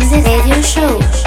Sunday radio show.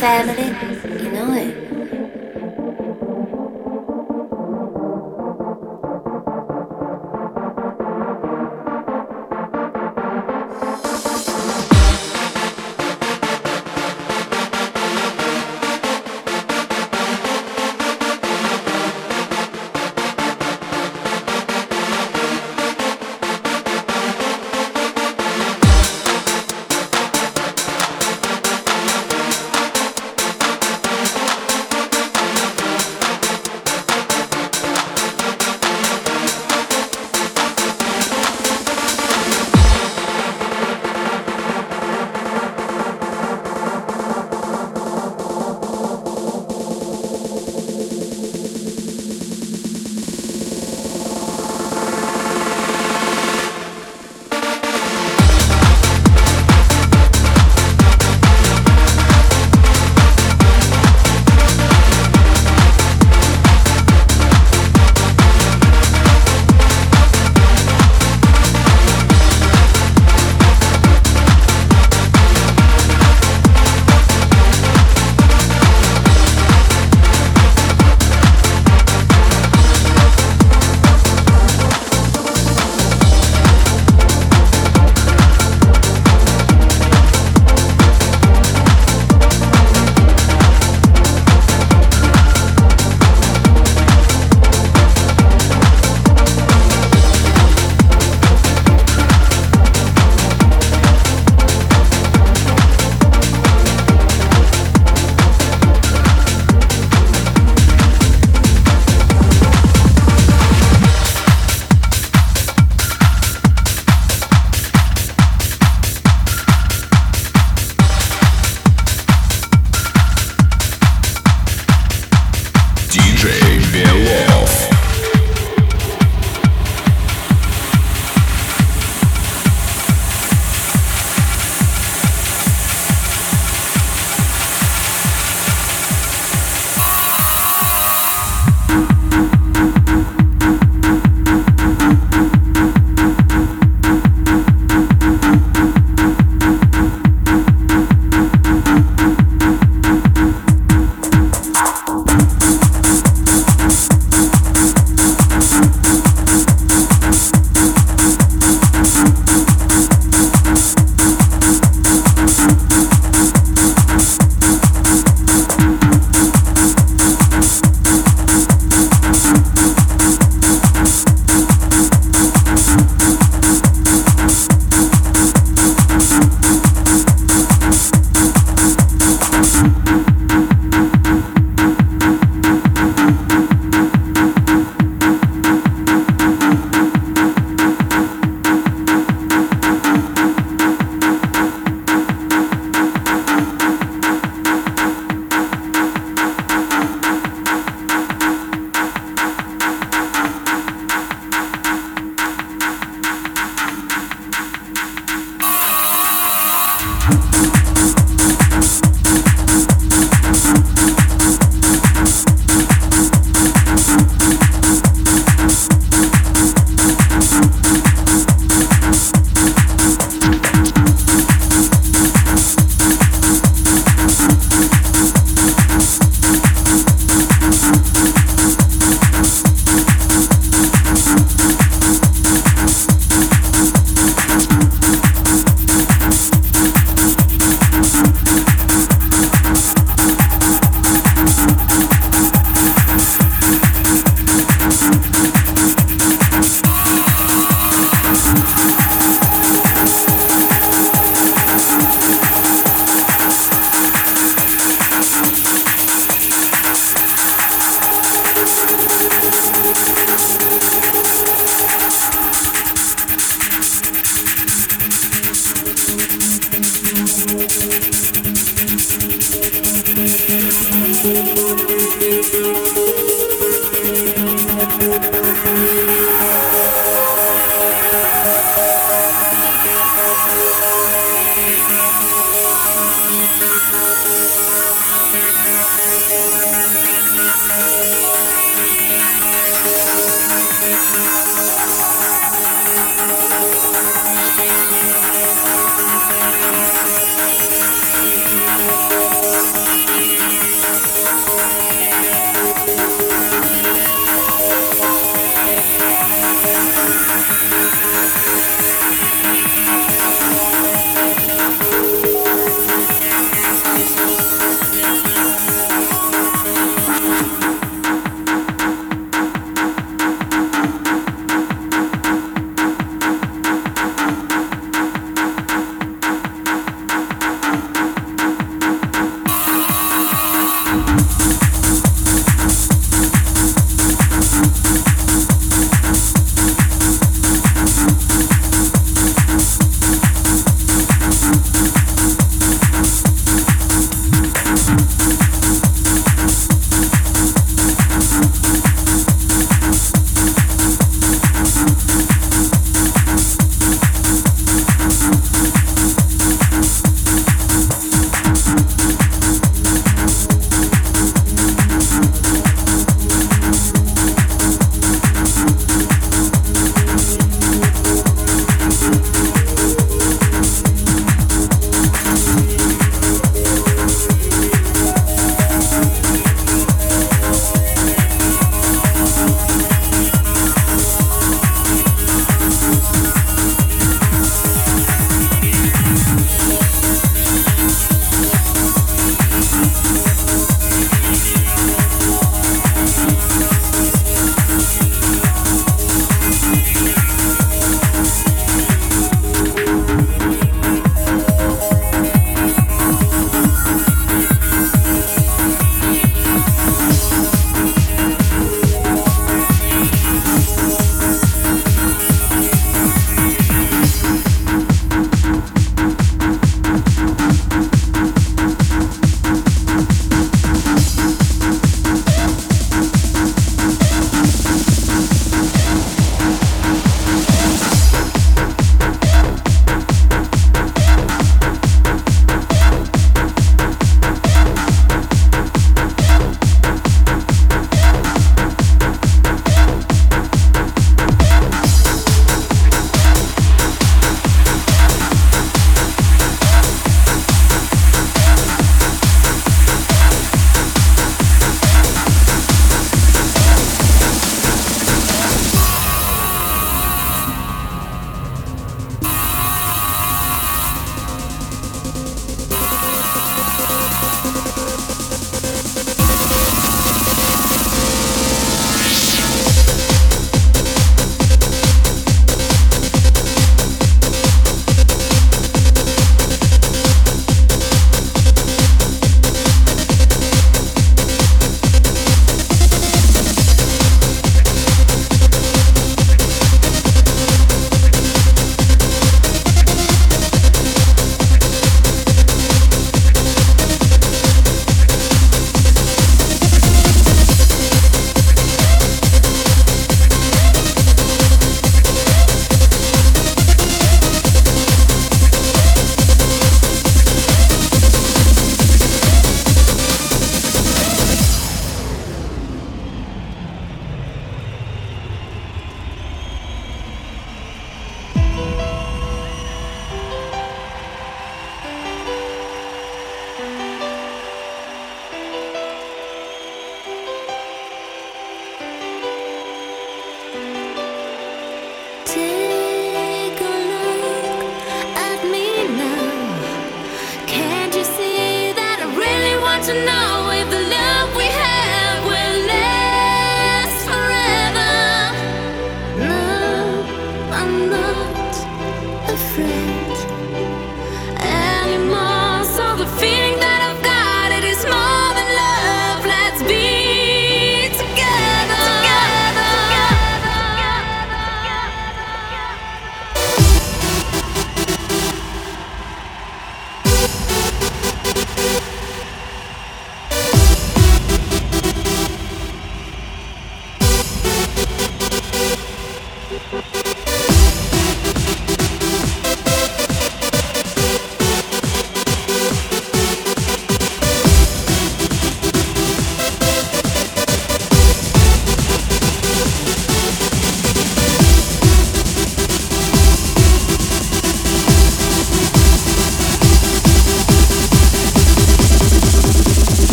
family.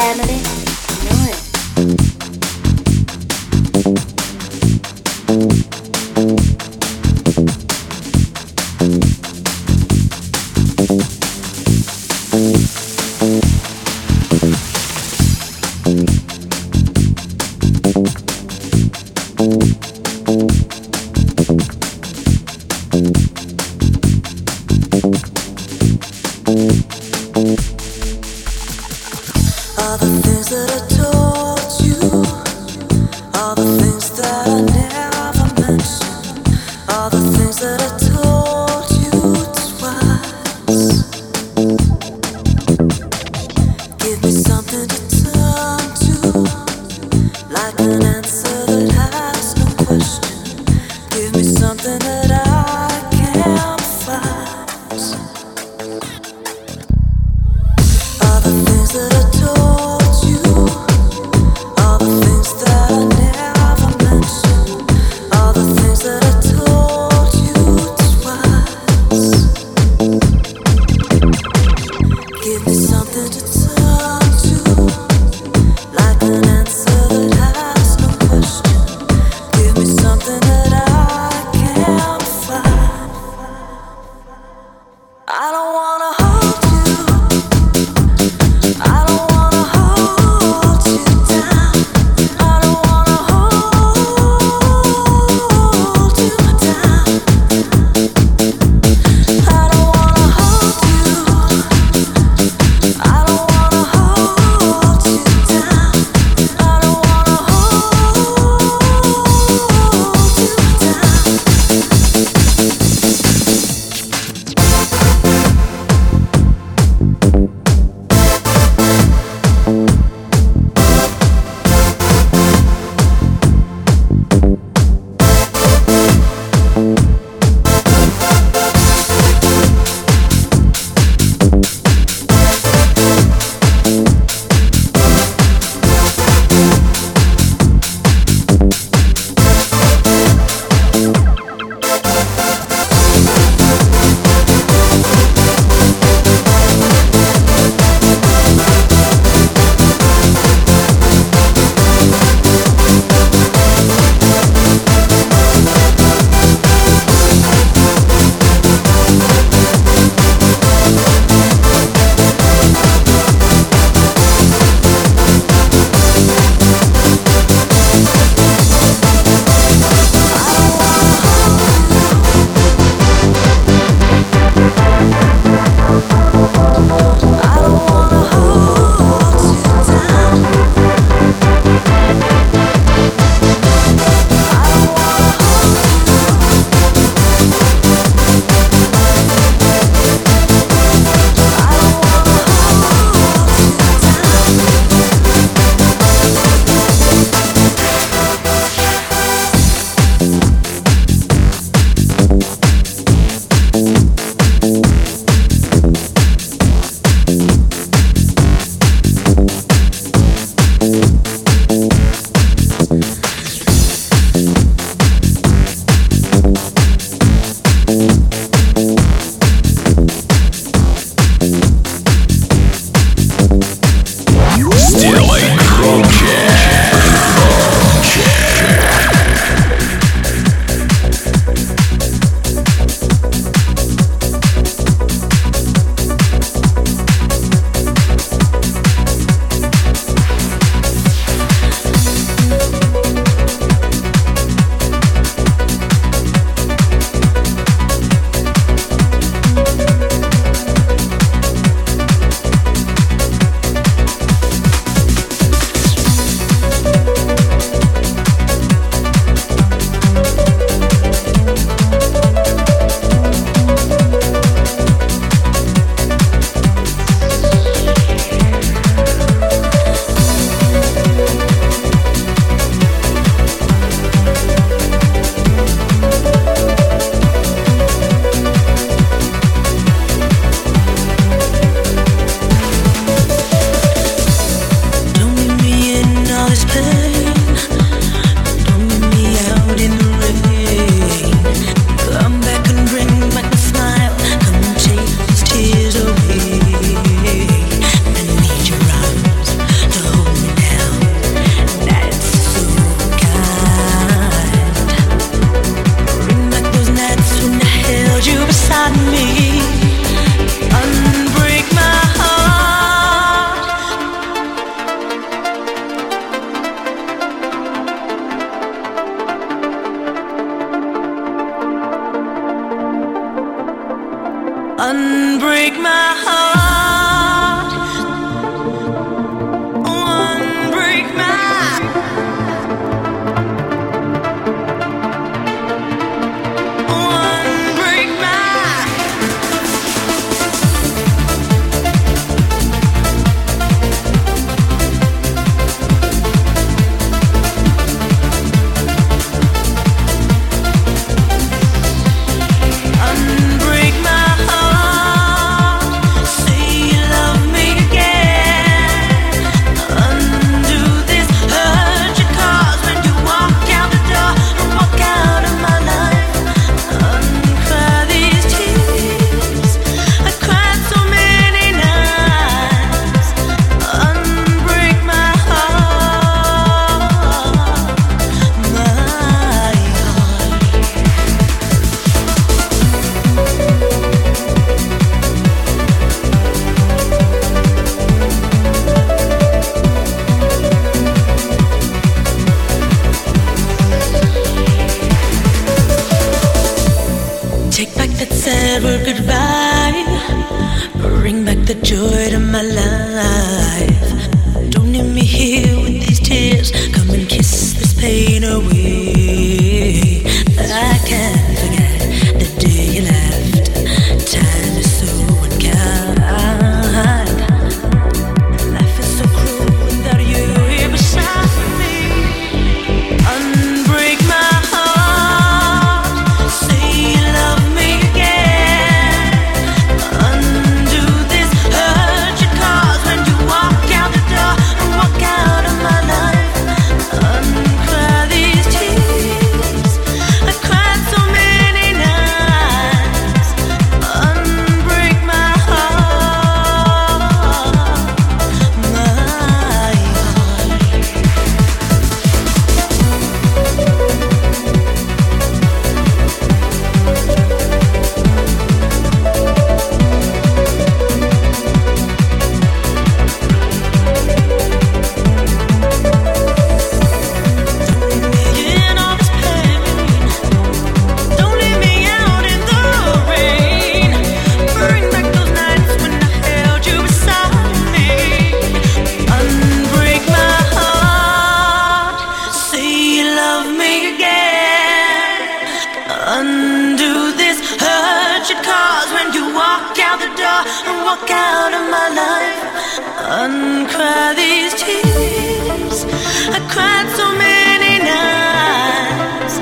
Something I cried so many nights.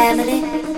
family.